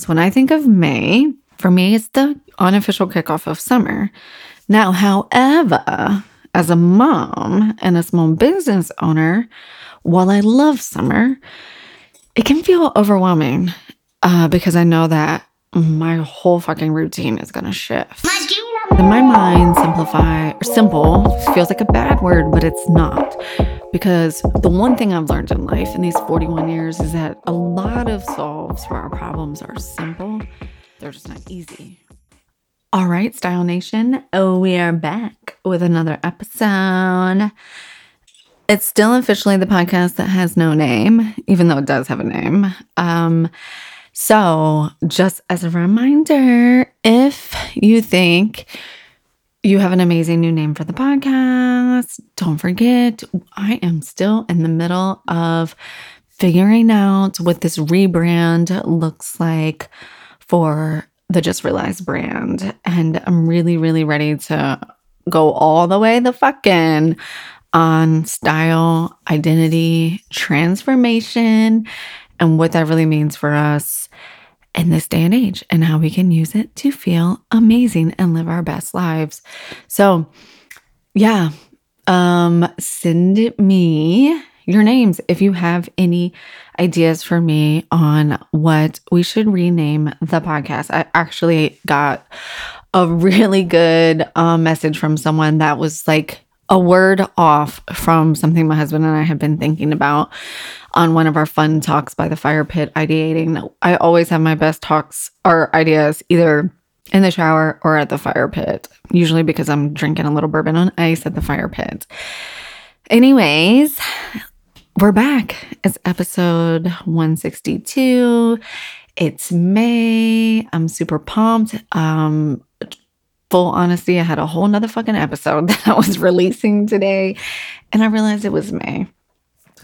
So when I think of May, for me, it's the unofficial kickoff of summer. Now, however, as a mom and a small business owner, while I love summer, it can feel overwhelming uh, because I know that my whole fucking routine is to shift. In my mind, simplify or simple feels like a bad word, but it's not. Because the one thing I've learned in life in these 41 years is that a lot of solves for our problems are simple, they're just not easy. All right, Style Nation, oh, we are back with another episode. It's still officially the podcast that has no name, even though it does have a name. Um, so, just as a reminder, if you think you have an amazing new name for the podcast, don't forget, I am still in the middle of figuring out what this rebrand looks like for the Just Realized brand. And I'm really, really ready to go all the way the fucking on style, identity, transformation, and what that really means for us in this day and age and how we can use it to feel amazing and live our best lives. So, yeah, um send me your names if you have any ideas for me on what we should rename the podcast. I actually got a really good um, message from someone that was like a word off from something my husband and I have been thinking about on one of our fun talks by the fire pit ideating. I always have my best talks or ideas either in the shower or at the fire pit, usually because I'm drinking a little bourbon on ice at the fire pit. Anyways, we're back. It's episode 162. It's May. I'm super pumped. Um, full honesty, I had a whole nother fucking episode that I was releasing today, and I realized it was May,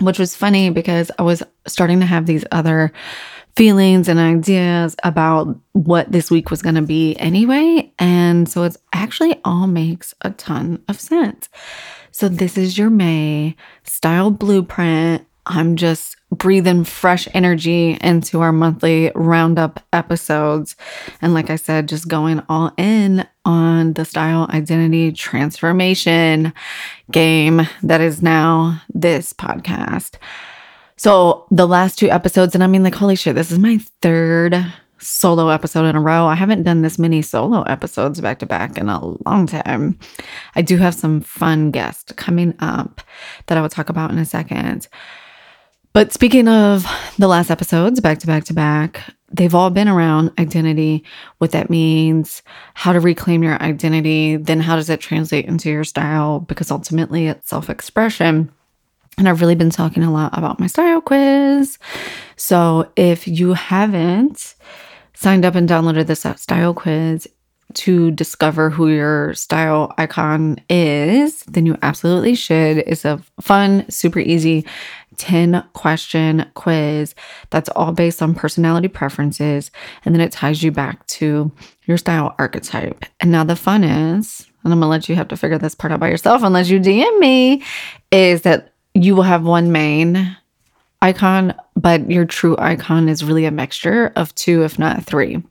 which was funny because I was starting to have these other feelings and ideas about what this week was going to be anyway. And so it's actually all makes a ton of sense. So this is your May style blueprint. I'm just breathing fresh energy into our monthly roundup episodes. And like I said, just going all in on the style identity transformation game that is now this podcast. So the last two episodes, and I mean, like, holy shit, this is my third solo episode in a row. I haven't done this many solo episodes back to back in a long time. I do have some fun guests coming up that I will talk about in a second. But speaking of the last episodes, back to back to back, they've all been around identity, what that means, how to reclaim your identity, then how does it translate into your style? Because ultimately it's self expression. And I've really been talking a lot about my style quiz. So if you haven't signed up and downloaded this style quiz to discover who your style icon is, then you absolutely should. It's a fun, super easy 10 question quiz that's all based on personality preferences. And then it ties you back to your style archetype. And now the fun is, and I'm gonna let you have to figure this part out by yourself unless you DM me, is that you will have one main icon, but your true icon is really a mixture of two, if not three.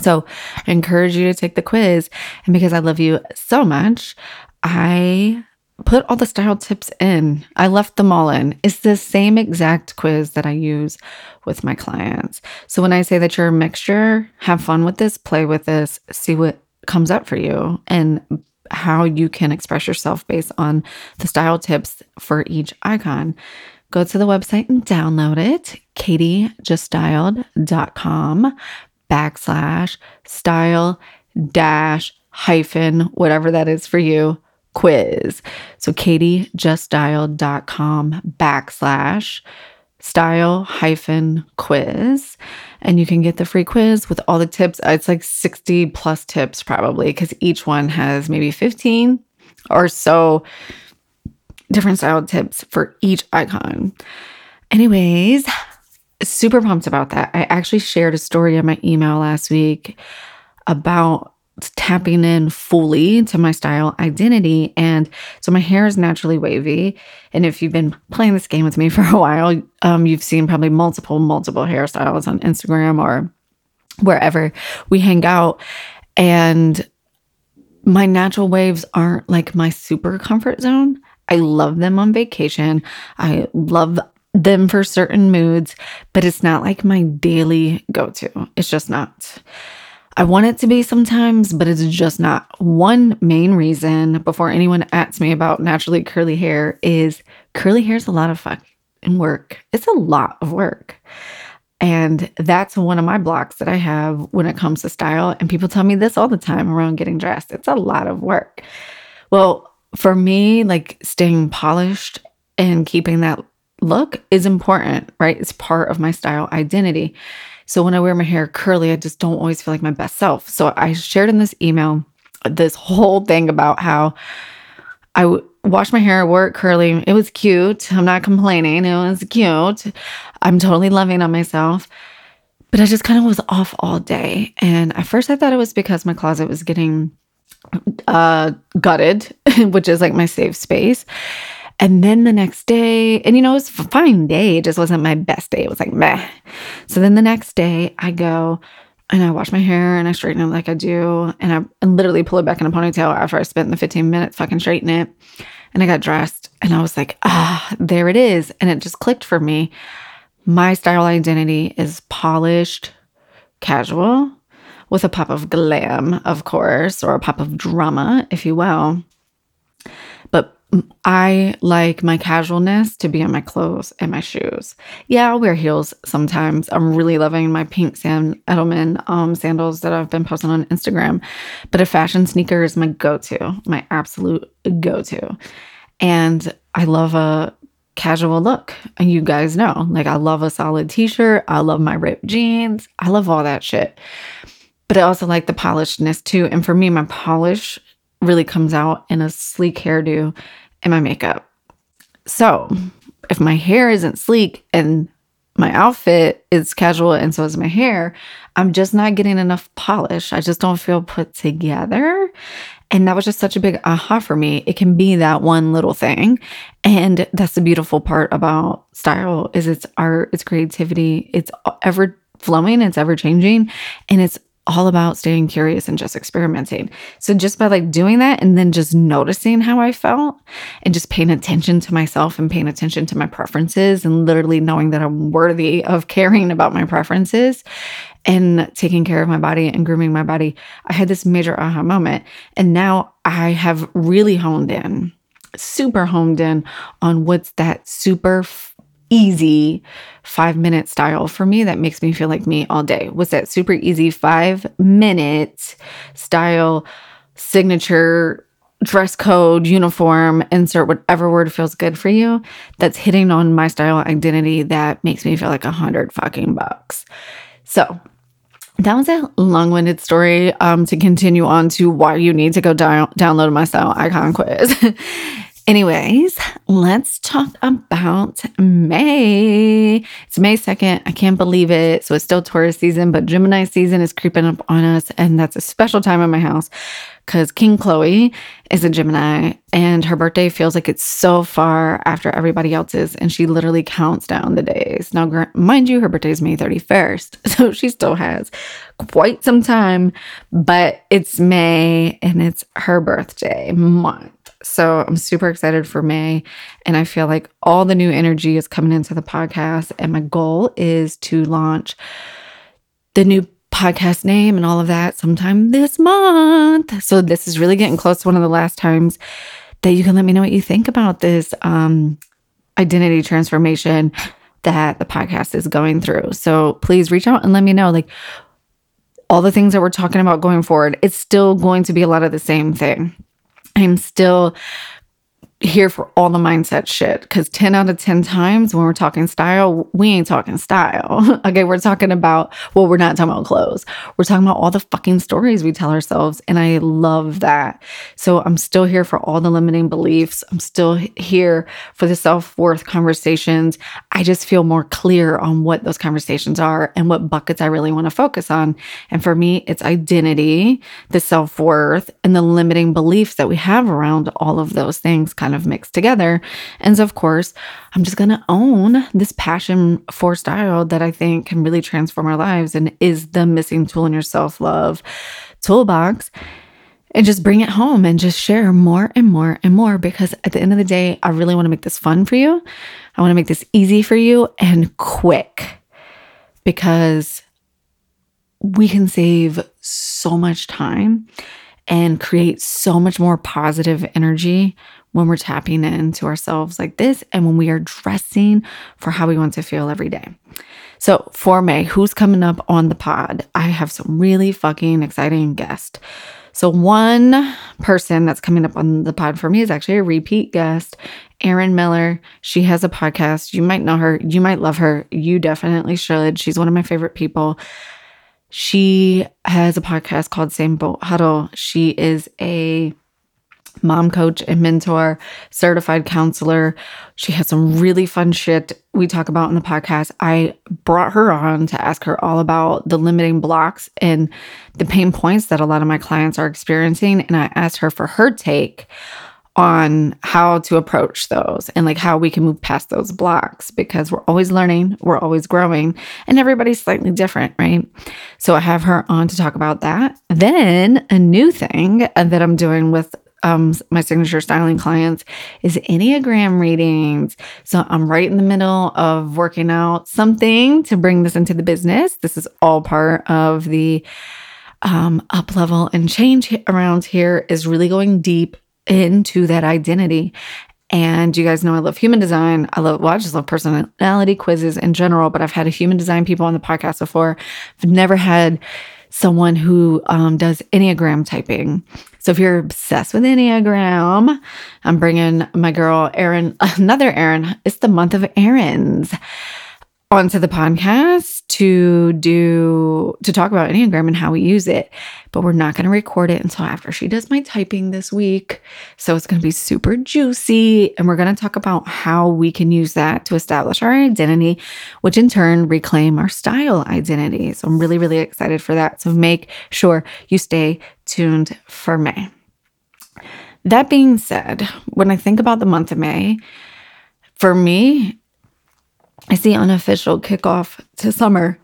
So I encourage you to take the quiz. And because I love you so much, I put all the style tips in. I left them all in. It's the same exact quiz that I use with my clients. So when I say that you're a mixture, have fun with this, play with this, see what comes up for you and how you can express yourself based on the style tips for each icon. Go to the website and download it, katiejuststyled.com backslash style dash hyphen, whatever that is for you, quiz. So katiejuststyled.com backslash style hyphen quiz. And you can get the free quiz with all the tips. Uh, it's like 60 plus tips probably because each one has maybe 15 or so different style tips for each icon. Anyways, super pumped about that. I actually shared a story in my email last week about tapping in fully to my style identity. And so my hair is naturally wavy. And if you've been playing this game with me for a while, um, you've seen probably multiple, multiple hairstyles on Instagram or wherever we hang out. And my natural waves aren't like my super comfort zone. I love them on vacation. I love them for certain moods, but it's not like my daily go to. It's just not. I want it to be sometimes, but it's just not. One main reason before anyone asks me about naturally curly hair is curly hair is a lot of fucking work. It's a lot of work. And that's one of my blocks that I have when it comes to style. And people tell me this all the time around getting dressed. It's a lot of work. Well, for me, like staying polished and keeping that look is important, right? It's part of my style identity. So when I wear my hair curly, I just don't always feel like my best self. So I shared in this email this whole thing about how I w- washed my hair, wore it curly. It was cute. I'm not complaining. It was cute. I'm totally loving on myself. But I just kind of was off all day. And at first I thought it was because my closet was getting uh gutted, which is like my safe space. And then the next day, and you know, it was a fine day. It just wasn't my best day. It was like meh. So then the next day, I go and I wash my hair and I straighten it like I do. And I and literally pull it back in a ponytail after I spent the 15 minutes fucking straighten it. And I got dressed and I was like, ah, there it is. And it just clicked for me. My style identity is polished, casual, with a pop of glam, of course, or a pop of drama, if you will. I like my casualness to be in my clothes and my shoes. Yeah, I'll wear heels sometimes. I'm really loving my pink Sam Edelman um, sandals that I've been posting on Instagram. But a fashion sneaker is my go to, my absolute go to. And I love a casual look. And you guys know, like, I love a solid t shirt. I love my ripped jeans. I love all that shit. But I also like the polishedness too. And for me, my polish really comes out in a sleek hairdo and my makeup. So if my hair isn't sleek and my outfit is casual and so is my hair, I'm just not getting enough polish. I just don't feel put together. And that was just such a big aha for me. It can be that one little thing. And that's the beautiful part about style is it's art, it's creativity, it's ever flowing, it's ever changing, and it's all about staying curious and just experimenting. So just by like doing that and then just noticing how I felt and just paying attention to myself and paying attention to my preferences and literally knowing that I'm worthy of caring about my preferences and taking care of my body and grooming my body, I had this major aha moment. And now I have really honed in, super honed in on what's that super easy five minute style for me that makes me feel like me all day. What's that super easy five minute style signature dress code, uniform, insert whatever word feels good for you that's hitting on my style identity that makes me feel like a hundred fucking bucks. So that was a long-winded story um, to continue on to why you need to go down- download my style icon quiz. Anyways, let's talk about May. It's May 2nd. I can't believe it. So it's still Taurus season, but Gemini season is creeping up on us. And that's a special time in my house because King Chloe is a Gemini and her birthday feels like it's so far after everybody else's. And she literally counts down the days. Now, mind you, her birthday is May 31st. So she still has quite some time, but it's May and it's her birthday month. So I'm super excited for May. And I feel like all the new energy is coming into the podcast. And my goal is to launch the new podcast name and all of that sometime this month. So this is really getting close to one of the last times that you can let me know what you think about this um, identity transformation that the podcast is going through. So please reach out and let me know like all the things that we're talking about going forward. It's still going to be a lot of the same thing. I'm still here for all the mindset shit because 10 out of 10 times when we're talking style, we ain't talking style. okay, we're talking about, well, we're not talking about clothes. We're talking about all the fucking stories we tell ourselves. And I love that. So I'm still here for all the limiting beliefs. I'm still here for the self worth conversations. I just feel more clear on what those conversations are and what buckets I really want to focus on. And for me, it's identity, the self worth, and the limiting beliefs that we have around all of those things kind of mixed together. And so, of course, I'm just going to own this passion for style that I think can really transform our lives and is the missing tool in your self love toolbox and just bring it home and just share more and more and more because at the end of the day, I really want to make this fun for you. I want to make this easy for you and quick because we can save so much time and create so much more positive energy when we're tapping into ourselves like this and when we are dressing for how we want to feel every day. So, for May, who's coming up on the pod? I have some really fucking exciting guests. So, one person that's coming up on the pod for me is actually a repeat guest, Erin Miller. She has a podcast. You might know her. You might love her. You definitely should. She's one of my favorite people. She has a podcast called Same Boat Huddle. She is a mom coach and mentor, certified counselor. She has some really fun shit we talk about in the podcast. I brought her on to ask her all about the limiting blocks and the pain points that a lot of my clients are experiencing. And I asked her for her take on how to approach those and like how we can move past those blocks because we're always learning, we're always growing, and everybody's slightly different, right? So I have her on to talk about that. Then a new thing that I'm doing with um, my signature styling clients is Enneagram readings. So I'm right in the middle of working out something to bring this into the business. This is all part of the um, up level and change around here is really going deep into that identity. And you guys know I love human design. I love, well, I just love personality quizzes in general, but I've had a human design people on the podcast before. I've never had someone who um, does Enneagram typing. So if you're obsessed with Enneagram, I'm bringing my girl Erin, another Erin. It's the month of Erin's onto the podcast to do to talk about Enneagram and how we use it. But we're not going to record it until after she does my typing this week. So it's going to be super juicy and we're going to talk about how we can use that to establish our identity, which in turn reclaim our style identity. So I'm really really excited for that. So make sure you stay tuned for May. That being said, when I think about the month of May, for me, it's the unofficial kickoff to summer.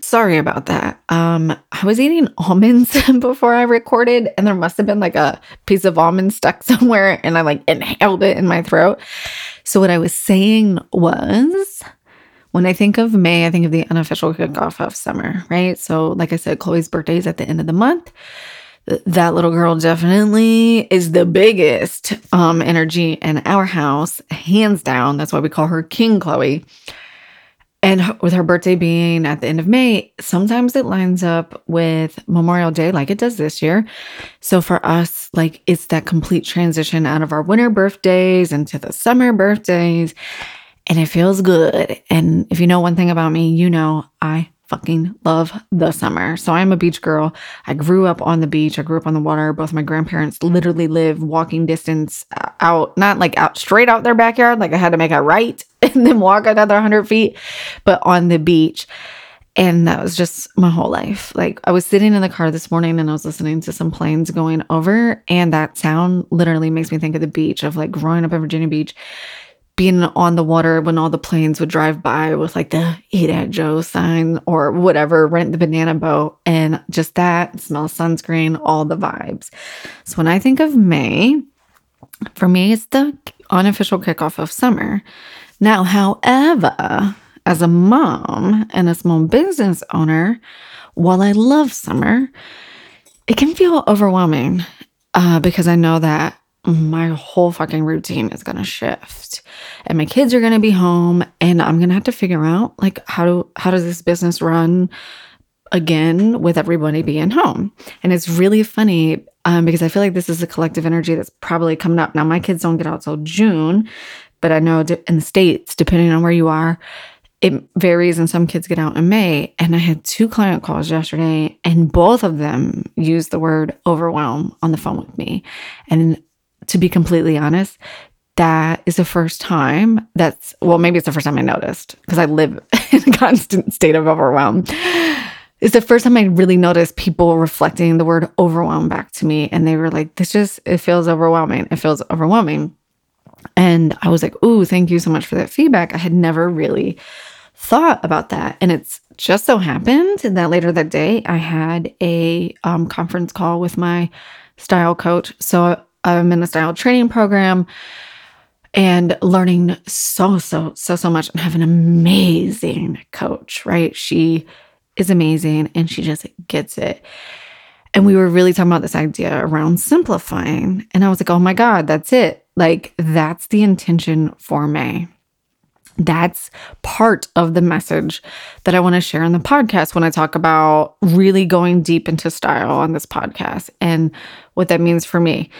Sorry about that. Um, I was eating almonds before I recorded, and there must have been like a piece of almond stuck somewhere, and I like inhaled it in my throat. So, what I was saying was, when I think of May, I think of the unofficial kickoff of summer, right? So, like I said, Chloe's birthday is at the end of the month that little girl definitely is the biggest um, energy in our house, hands down. That's why we call her King Chloe. And with her birthday being at the end of May, sometimes it lines up with Memorial Day, like it does this year. So for us, like it's that complete transition out of our winter birthdays into the summer birthdays. And it feels good. And if you know one thing about me, you know I fucking love the summer. So I'm a beach girl. I grew up on the beach. I grew up on the water. Both my grandparents literally live walking distance uh, out, not like out straight out their backyard, like I had to make a right and then walk another 100 feet, but on the beach. And that was just my whole life. Like I was sitting in the car this morning and I was listening to some planes going over, and that sound literally makes me think of the beach of like growing up in Virginia Beach being on the water when all the planes would drive by with like the eat at Joe sign or whatever, rent the banana boat, and just that smell sunscreen, all the vibes. So when I think of May, for me, it's the unofficial kickoff of summer. Now, however, as a mom and a small business owner, while I love summer, it can feel overwhelming uh, because I know that my whole fucking routine is going to shift and my kids are going to be home and i'm going to have to figure out like how do how does this business run again with everybody being home and it's really funny um, because i feel like this is a collective energy that's probably coming up now my kids don't get out till june but i know in the states depending on where you are it varies and some kids get out in May. And I had two client calls yesterday, and both of them used the word overwhelm on the phone with me. And to be completely honest, that is the first time that's, well, maybe it's the first time I noticed because I live in a constant state of overwhelm. It's the first time I really noticed people reflecting the word overwhelm back to me. And they were like, this just, it feels overwhelming. It feels overwhelming. And I was like, ooh, thank you so much for that feedback. I had never really thought about that. And it's just so happened that later that day, I had a um, conference call with my style coach. So a style training program and learning so, so, so, so much and have an amazing coach, right? She is amazing and she just gets it. And we were really talking about this idea around simplifying. And I was like, oh my God, that's it. Like, that's the intention for May. That's part of the message that I want to share in the podcast when I talk about really going deep into style on this podcast and what that means for me.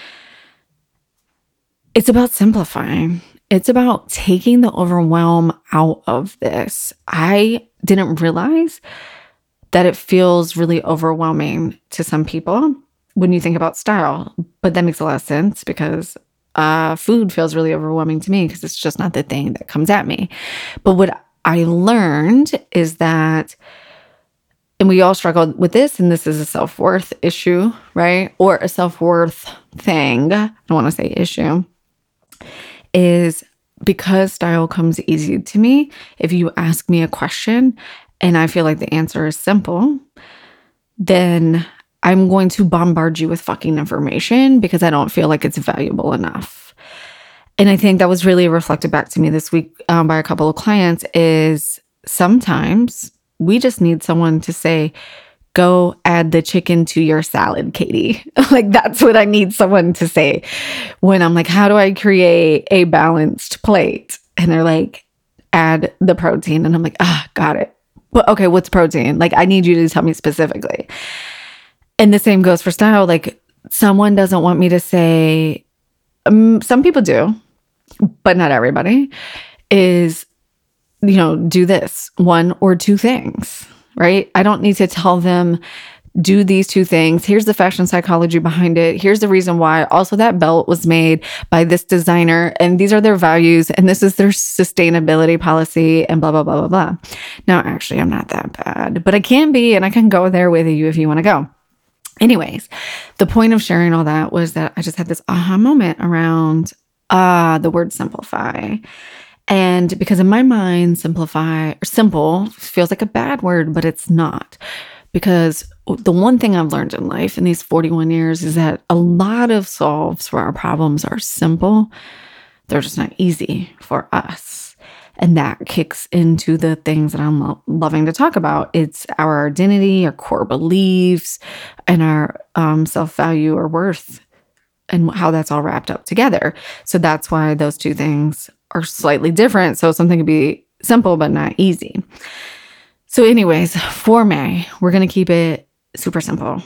It's about simplifying. It's about taking the overwhelm out of this. I didn't realize that it feels really overwhelming to some people when you think about style, but that makes a lot of sense because uh, food feels really overwhelming to me because it's just not the thing that comes at me. But what I learned is that, and we all struggle with this, and this is a self worth issue, right? Or a self worth thing. I don't want to say issue is because style comes easy to me. If you ask me a question and I feel like the answer is simple, then I'm going to bombard you with fucking information because I don't feel like it's valuable enough. And I think that was really reflected back to me this week um, by a couple of clients is sometimes we just need someone to say, go add the chicken to your salad, Katie. like that's what I need someone to say when I'm like, how do I create a balanced plate? And they're like, add the protein. And I'm like, ah, got it. But okay, what's protein? Like, I need you to tell me specifically. And the same goes for style. Like, someone doesn't want me to say, um, some people do, but not everybody, is, you know, do this one or two things right? I don't need to tell them, do these two things. Here's the fashion psychology behind it. Here's the reason why. Also, that belt was made by this designer, and these are their values, and this is their sustainability policy, and blah, blah, blah, blah, blah. Now, actually, I'm not that bad, but I can be, and I can go there with you if you want to go. Anyways, the point of sharing all that was that I just had this aha moment around ah, uh, the word simplify. And because in my mind, simplify or simple feels like a bad word, but it's not. Because the one thing I've learned in life in these 41 years is that a lot of solves for our problems are simple, they're just not easy for us. And that kicks into the things that I'm lo- loving to talk about. It's our identity, our core beliefs, and our um, self value or worth, and how that's all wrapped up together. So that's why those two things are slightly different. So something could be simple but not easy. So, anyways, for May, we're going to keep it super simple,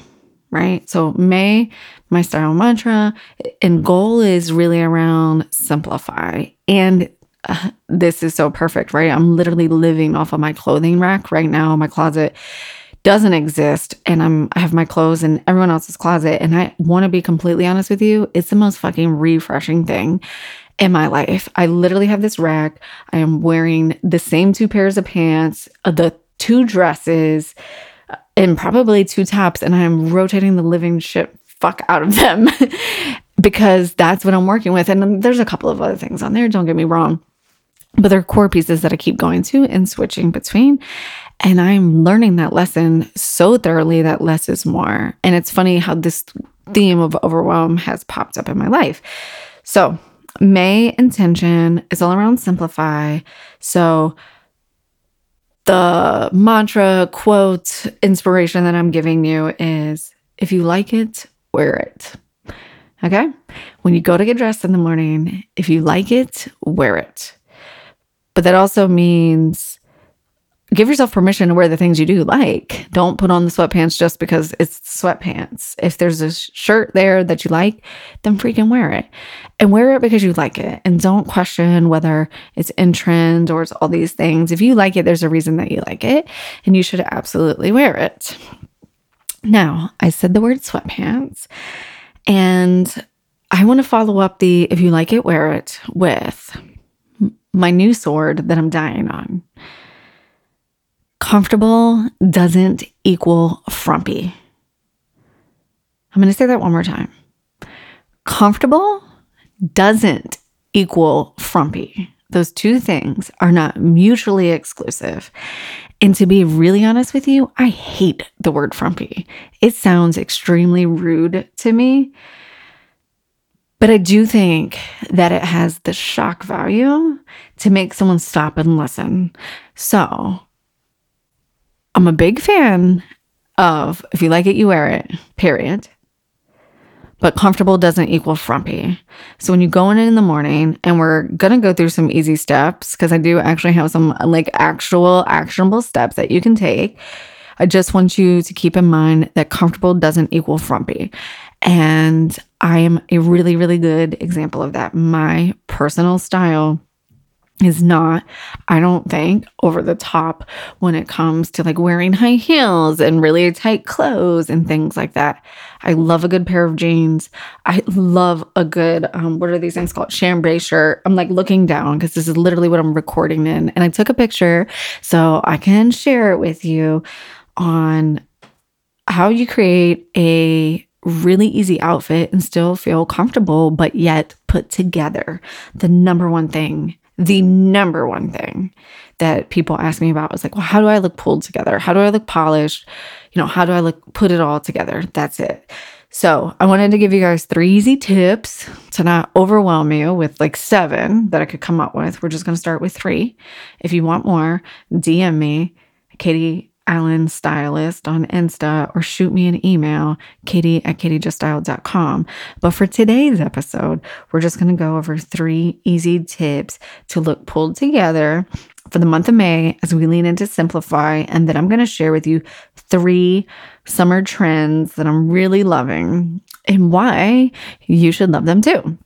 right? So, May, my style mantra and goal is really around simplify. And uh, this is so perfect, right? I'm literally living off of my clothing rack right now. My closet doesn't exist and I'm I have my clothes in everyone else's closet and I want to be completely honest with you, it's the most fucking refreshing thing in my life. I literally have this rack. I am wearing the same two pairs of pants, uh, the two dresses, uh, and probably two tops, and I am rotating the living shit fuck out of them because that's what I'm working with. And there's a couple of other things on there, don't get me wrong. But they're core pieces that I keep going to and switching between. And I'm learning that lesson so thoroughly that less is more. And it's funny how this theme of overwhelm has popped up in my life. So May intention is all around simplify. So the mantra, quote, inspiration that I'm giving you is if you like it, wear it. Okay? When you go to get dressed in the morning, if you like it, wear it. But that also means give yourself permission to wear the things you do like. Don't put on the sweatpants just because it's sweatpants. If there's a shirt there that you like, then freaking wear it. And wear it because you like it. And don't question whether it's in trend or it's all these things. If you like it, there's a reason that you like it, and you should absolutely wear it. Now, I said the word sweatpants, and I want to follow up the if you like it, wear it with my new sword that I'm dying on. Comfortable doesn't equal frumpy. I'm going to say that one more time. Comfortable doesn't equal frumpy. Those two things are not mutually exclusive. And to be really honest with you, I hate the word frumpy. It sounds extremely rude to me. But I do think that it has the shock value to make someone stop and listen. So I'm a big fan of if you like it, you wear it, period but comfortable doesn't equal frumpy. So when you go in in the morning, and we're gonna go through some easy steps because I do actually have some like actual actionable steps that you can take. I just want you to keep in mind that comfortable doesn't equal frumpy. And I am a really, really good example of that. My personal style is not, I don't think, over the top when it comes to like wearing high heels and really tight clothes and things like that. I love a good pair of jeans. I love a good, um, what are these things called? Chambray shirt. I'm like looking down because this is literally what I'm recording in. And I took a picture so I can share it with you on how you create a really easy outfit and still feel comfortable, but yet put together. The number one thing the number one thing that people ask me about is like, well, how do I look pulled together? How do I look polished? You know, how do I look put it all together? That's it. So, I wanted to give you guys three easy tips to not overwhelm you with like seven that I could come up with. We're just to start with three. If you want more, DM me, Katie Allen Stylist on Insta or shoot me an email, katie at katiejuststyled.com. But for today's episode, we're just going to go over three easy tips to look pulled together for the month of May as we lean into simplify. And then I'm going to share with you three summer trends that I'm really loving and why you should love them too.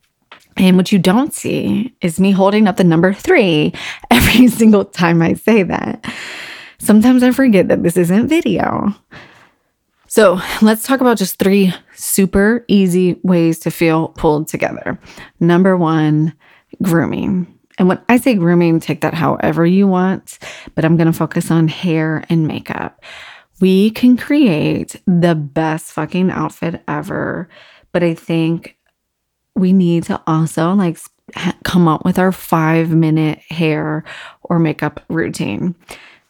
And what you don't see is me holding up the number three every single time I say that. Sometimes I forget that this isn't video. So let's talk about just three super easy ways to feel pulled together. Number one, grooming. And when I say grooming, take that however you want, but I'm to focus on hair and makeup. We can create the best fucking outfit ever, but I think we need to also like come up with our five minute hair or makeup routine.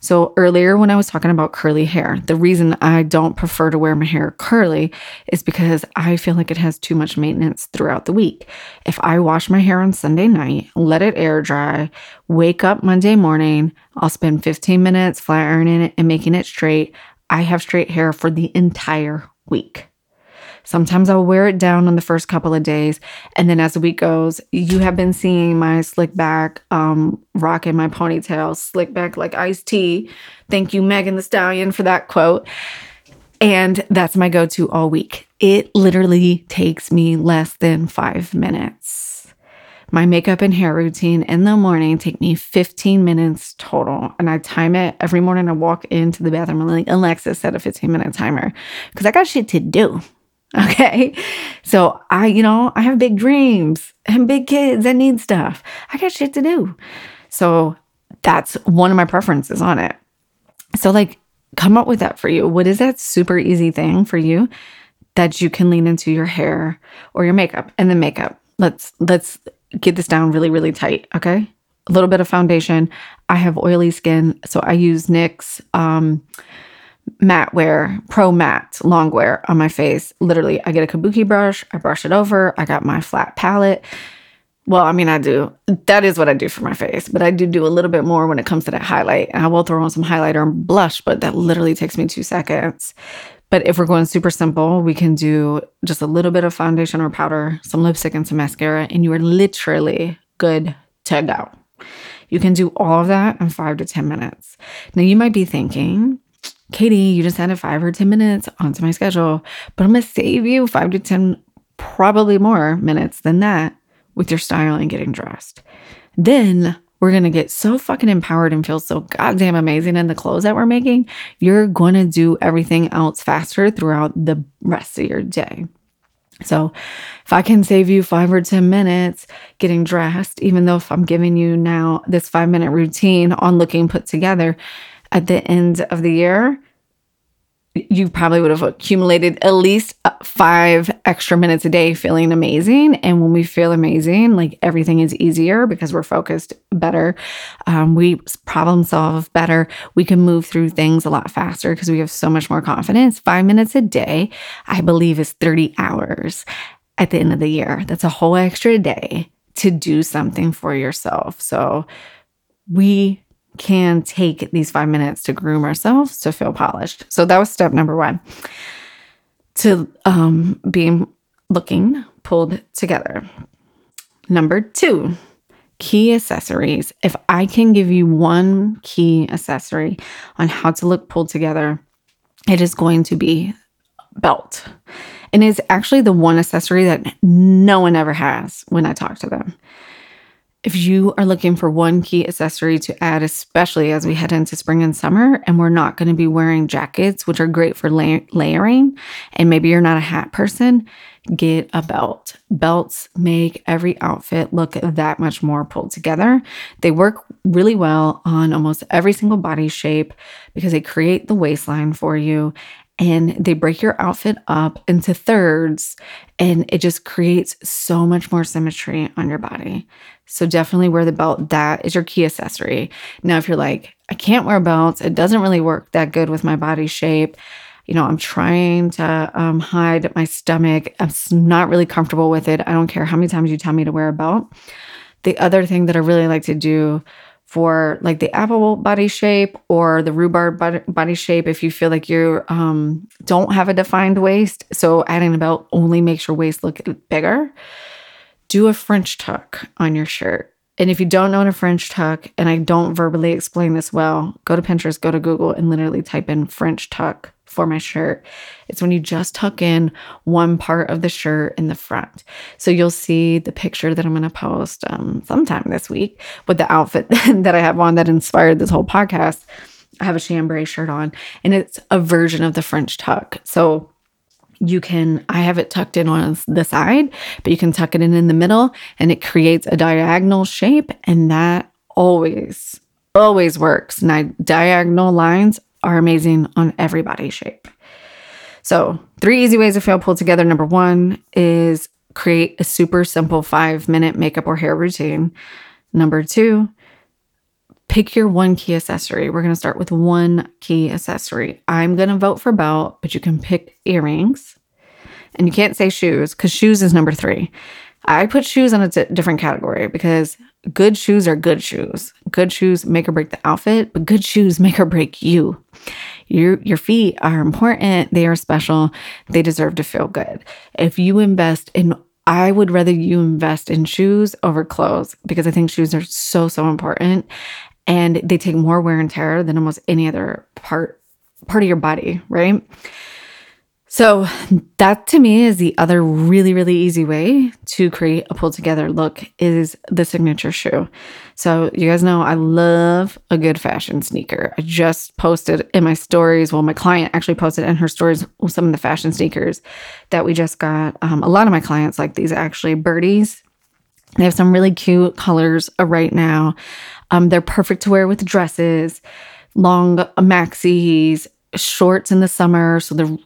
So, earlier when I was talking about curly hair, the reason I don't prefer to wear my hair curly is because I feel like it has too much maintenance throughout the week. If I wash my hair on Sunday night, let it air dry, wake up Monday morning, I'll spend 15 minutes flat ironing it and making it straight. I have straight hair for the entire week. Sometimes I'll wear it down on the first couple of days. And then as the week goes, you have been seeing my slick back, um, rocking my ponytail, slick back like iced tea. Thank you, Megan Thee Stallion, for that quote. And that's my go to all week. It literally takes me less than five minutes. My makeup and hair routine in the morning take me 15 minutes total. And I time it every morning. I walk into the bathroom and like, Alexa, set a 15 minute timer because I got shit to do. Okay. So I, you know, I have big dreams and big kids that need stuff. I got shit to do. So that's one of my preferences on it. So, like, come up with that for you. What is that super easy thing for you that you can lean into your hair or your makeup and the makeup? Let's, let's get this down really, really tight. Okay. A little bit of foundation. I have oily skin. So I use NYX, um, matte wear, pro matte long wear on my face. Literally, I get a kabuki brush, I brush it over, I got my flat palette. Well, I mean, I do. That is what I do for my face, but I do do a little bit more when it comes to that highlight. And I will throw on some highlighter and blush, but that literally takes me two seconds. But if we're going super simple, we can do just a little bit of foundation or powder, some lipstick, and some mascara, and you are literally good to go. You can do all of that in five to 10 minutes. Now, you might be thinking, Katie, you just added five or 10 minutes onto my schedule, but I'm going to save you five to 10, probably more minutes than that with your style and getting dressed. Then we're going to get so fucking empowered and feel so goddamn amazing in the clothes that we're making. You're going to do everything else faster throughout the rest of your day. So, if I can save you five or 10 minutes getting dressed, even though if I'm giving you now this five minute routine on looking put together at the end of the year, you probably would have accumulated at least uh, five extra minutes a day feeling amazing. And when we feel amazing, like everything is easier because we're focused better. Um, we problem solve better. We can move through things a lot faster because we have so much more confidence. Five minutes a day, I believe, is 30 hours at the end of the year. That's a whole extra day to do something for yourself. So we can take these five minutes to groom ourselves to feel polished. So that was step number one to um, being looking pulled together. Number two, key accessories. If I can give you one key accessory on how to look pulled together, it is going to be belt. And it's actually the one accessory that no one ever has when I talk to them. If you are looking for one key accessory to add, especially as we head into spring and summer, and we're not going to be wearing jackets, which are great for la- layering, and maybe you're not a hat person, get a belt. Belts make every outfit look that much more pulled together. They work really well on almost every single body shape because they create the waistline for you and they break your outfit up into thirds and it just creates so much more symmetry on your body. So definitely wear the belt. That is your key accessory. Now, if you're like, I can't wear belts, it doesn't really work that good with my body shape. You know, I'm trying to um, hide my stomach. I'm not really comfortable with it. I don't care how many times you tell me to wear a belt. The other thing that I really like to do for like the apple body shape or the rhubarb body, shape if you feel like you um, don't have a defined waist. So adding a belt only makes your waist look bigger. Do a French tuck on your shirt. And if you don't know a French tuck, and I don't verbally explain this well, go to Pinterest, go to Google, and literally type in French tuck for my shirt. It's when you just tuck in one part of the shirt in the front. So you'll see the picture that I'm going to post um, sometime this week with the outfit that I have on that inspired this whole podcast. I have a chambray shirt on, and it's a version of the French tuck. So you can i have it tucked in on the side but you can tuck it in in the middle and it creates a diagonal shape and that always always works and diagonal lines are amazing on every body shape. So, three easy ways to feel pulled together. Number one is create a super simple five minute makeup or hair routine. Number two, pick your one key accessory. We're going to start with one key accessory. I'm going to vote for belt, but you can pick earrings. And you can't say shoes because shoes is number three. I put shoes in a different category because good shoes are good shoes. Good shoes make or break the outfit, but good shoes make or break you. Your your feet are important, they are special, they deserve to feel good. If you invest in I would rather you invest in shoes over clothes because I think shoes are so so important and they take more wear and tear than almost any other part part of your body, right? So, that to me is the other really, really easy way to create a pull together look is the signature shoe. So, you guys know I love a good fashion sneaker. I just posted in my stories, well, my client actually posted in her stories some of the fashion sneakers that we just got. Um, a lot of my clients like these actually, birdies. They have some really cute colors right now. Um, they're perfect to wear with dresses, long maxis, shorts in the summer. So they're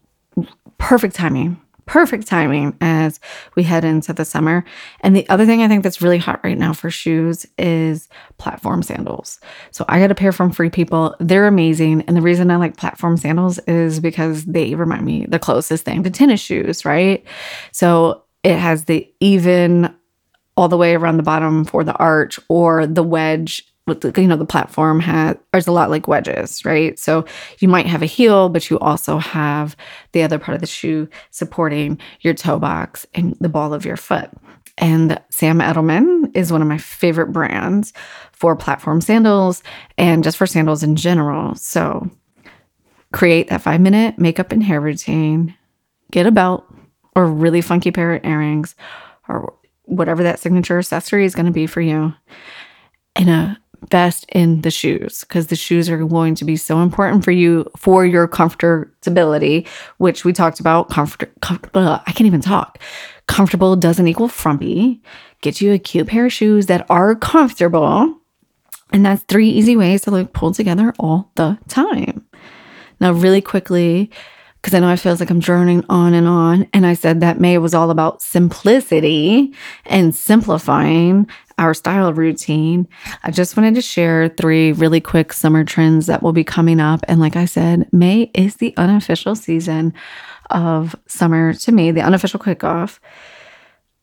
perfect timing perfect timing as we head into the summer. And the other thing I think that's really hot right now for shoes is platform sandals. So I got a pair from Free People. They're amazing. And the reason I like platform sandals is because they remind me the closest thing to tennis shoes, right? So it has the even all the way around the bottom for the arch or the wedge with the, you know the platform has there's a lot like wedges right? So you might have a heel but you also have the other part of the shoe supporting your toe box and the ball of your foot. And sam edelman is one of my favorite brands for platform sandals and just for sandals in general. So create that five minute makeup and hair routine get a belt or a really funky pair of earrings or whatever that signature accessory is going to be for you and uh, a invest in the shoes because the shoes are going to be so important for you for your comfortability, which we talked about. Comfort, I can't even talk. Comfortable doesn't equal frumpy. Get you a cute pair of shoes that are comfortable. And that's three easy ways to like pull together all the time. Now, really quickly, because I know it feels like I'm journeying on and on. And I said that May was all about simplicity and simplifying our style routine. I just wanted to share three really quick summer trends that will be coming up. And like I said, May is the unofficial season of summer to me, the unofficial kickoff.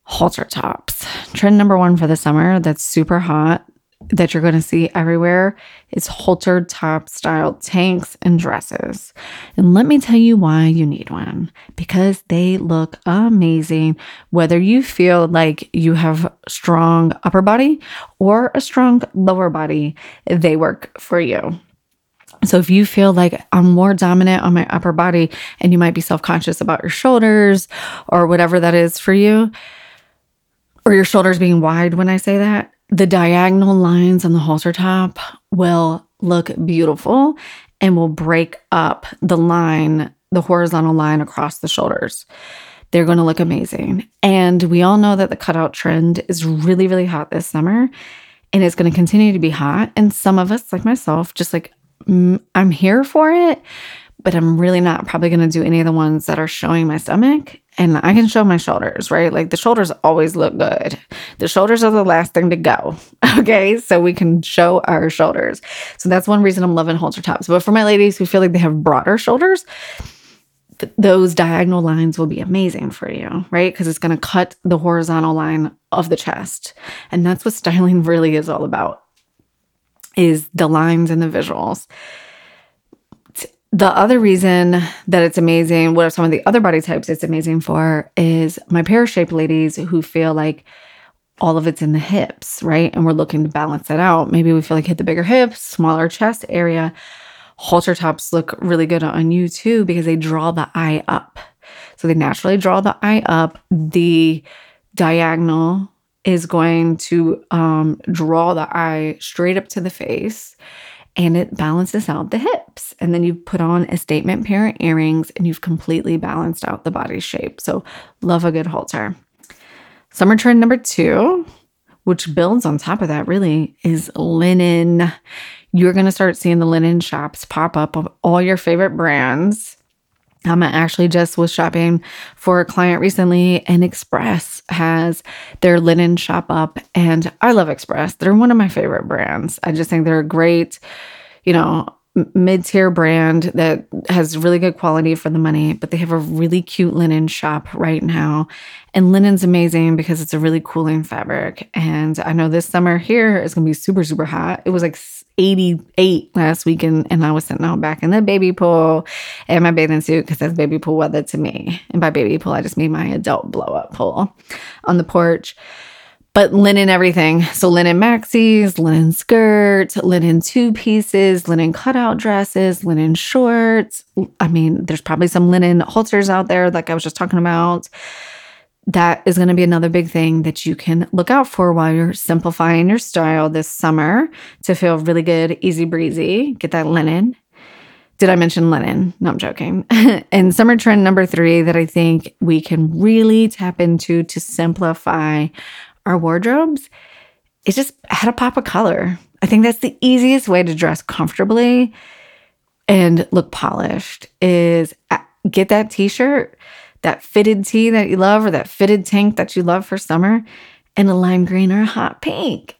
Halter tops. Trend number one for the summer that's super hot that you're going to see everywhere is halter top style tanks and dresses. And let me tell you why you need one because they look amazing. Whether you feel like you have strong upper body or a strong lower body, they work for you. So if you feel like I'm more dominant on my upper body and you might be self-conscious about your shoulders or whatever that is for you, or your shoulders being wide when I say that, the diagonal lines on the halter top will look beautiful and will break up the line, the horizontal line across the shoulders. They're going to look amazing. And we all know that the cutout trend is really, really hot this summer and it's going to continue to be hot. And some of us, like myself, just like, mm, I'm here for it, but I'm really not probably going to do any of the ones that are showing my stomach and I can show my shoulders, right? Like the shoulders always look good. The shoulders are the last thing to go. Okay. So we can show our shoulders. So that's one reason I'm loving halter tops. But for my ladies who feel like they have broader shoulders, th- those diagonal lines will be amazing for you, right? Because it's going to cut the horizontal line of the chest. And that's what styling really is all about is the lines and the visuals. The other reason that it's amazing, what are some of the other body types it's amazing for, is my pear shaped ladies who feel like all of it's in the hips, right? And we're looking to balance that out. Maybe we feel like hit the bigger hips, smaller chest area. Halter tops look really good on you too because they draw the eye up. So they naturally draw the eye up. The diagonal is going to um, draw the eye straight up to the face and it balances out the hips. And then you put on a statement pair of earrings and you've completely balanced out the body shape. So, love a good halter. Summer trend number two, which builds on top of that, really, is linen. You're going to start seeing the linen shops pop up of all your favorite brands. Um, I actually just was shopping for a client recently, and Express has their linen shop up. And I love Express. They're one of my favorite brands. I just think they're a great, you know, mid tier brand that has really good quality for the money, but they have a really cute linen shop right now. And linen's amazing because it's a really cooling fabric. And I know this summer here is going to be super, super hot. It was like 88 last weekend, and I was sitting out back in the baby pool in my bathing suit because that's baby pool weather to me. And by baby pool, I just mean my adult blow up pool on the porch but linen everything. So linen maxis, linen skirts, linen two pieces, linen cutout dresses, linen shorts. I mean, there's probably some linen halters out there, like I was just talking about. That is going to be another big thing that you can look out for while you're simplifying your style this summer to feel really good, easy breezy. Get that linen. Did I mention linen? No, I'm joking. and summer trend number three that I think we can really tap into to simplify our wardrobes is just add a pop of color. I think that's the easiest way to dress comfortably and look polished is uh, get that t-shirt, that fitted tee that you love or that fitted tank that you love for summer and a lime green or a hot pink.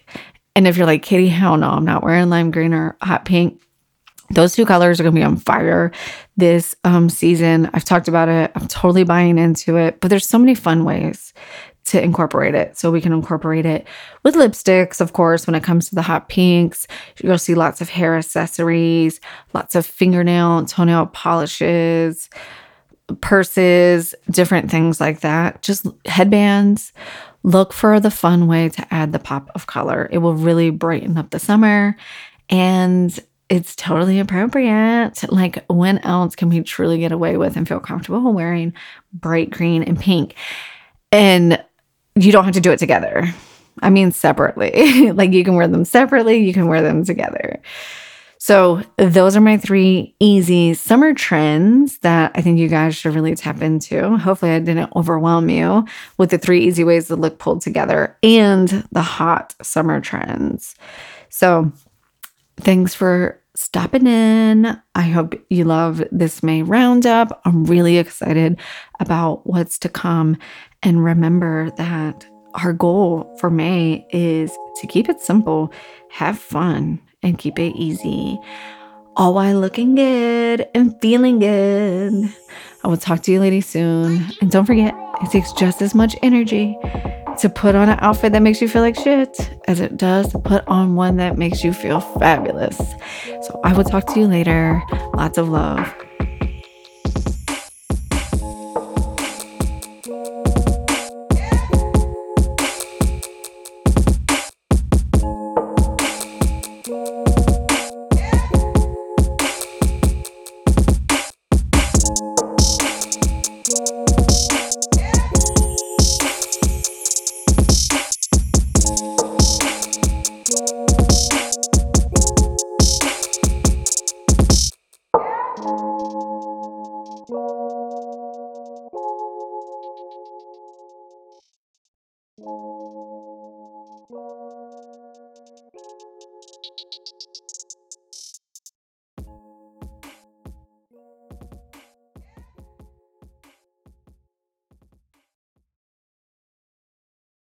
And if you're like, Katie, hell no, I'm not wearing lime green or hot pink. Those two colors are going to be on fire this um, season. I've talked about it. I'm totally buying into it, but there's so many fun ways to incorporate it. So we can incorporate it with lipsticks, of course, when it comes to the hot pinks. You'll see lots of hair accessories, lots of fingernail, and toenail polishes, purses, different things like that. Just headbands. Look for the fun way to add the pop of color. It will really brighten up the summer and it's totally appropriate. Like, when else can we truly get away with and feel comfortable wearing bright green and pink? And you don't have to do it together. I mean, separately. like you can wear them separately, you can wear them together. So, those are my three easy summer trends that I think you guys should really tap into. Hopefully, I didn't overwhelm you with the three easy ways to look pulled together and the hot summer trends. So, thanks for stopping in. I hope you love this May roundup. I'm really excited about what's to come. And remember that our goal for May is to keep it simple, have fun, and keep it easy, all while looking good and feeling good. I will talk to you ladies soon. And don't forget, it takes just as much energy to put on an outfit that makes you feel like shit as it does to put on one that makes you feel fabulous. So I will talk to you later. Lots of love.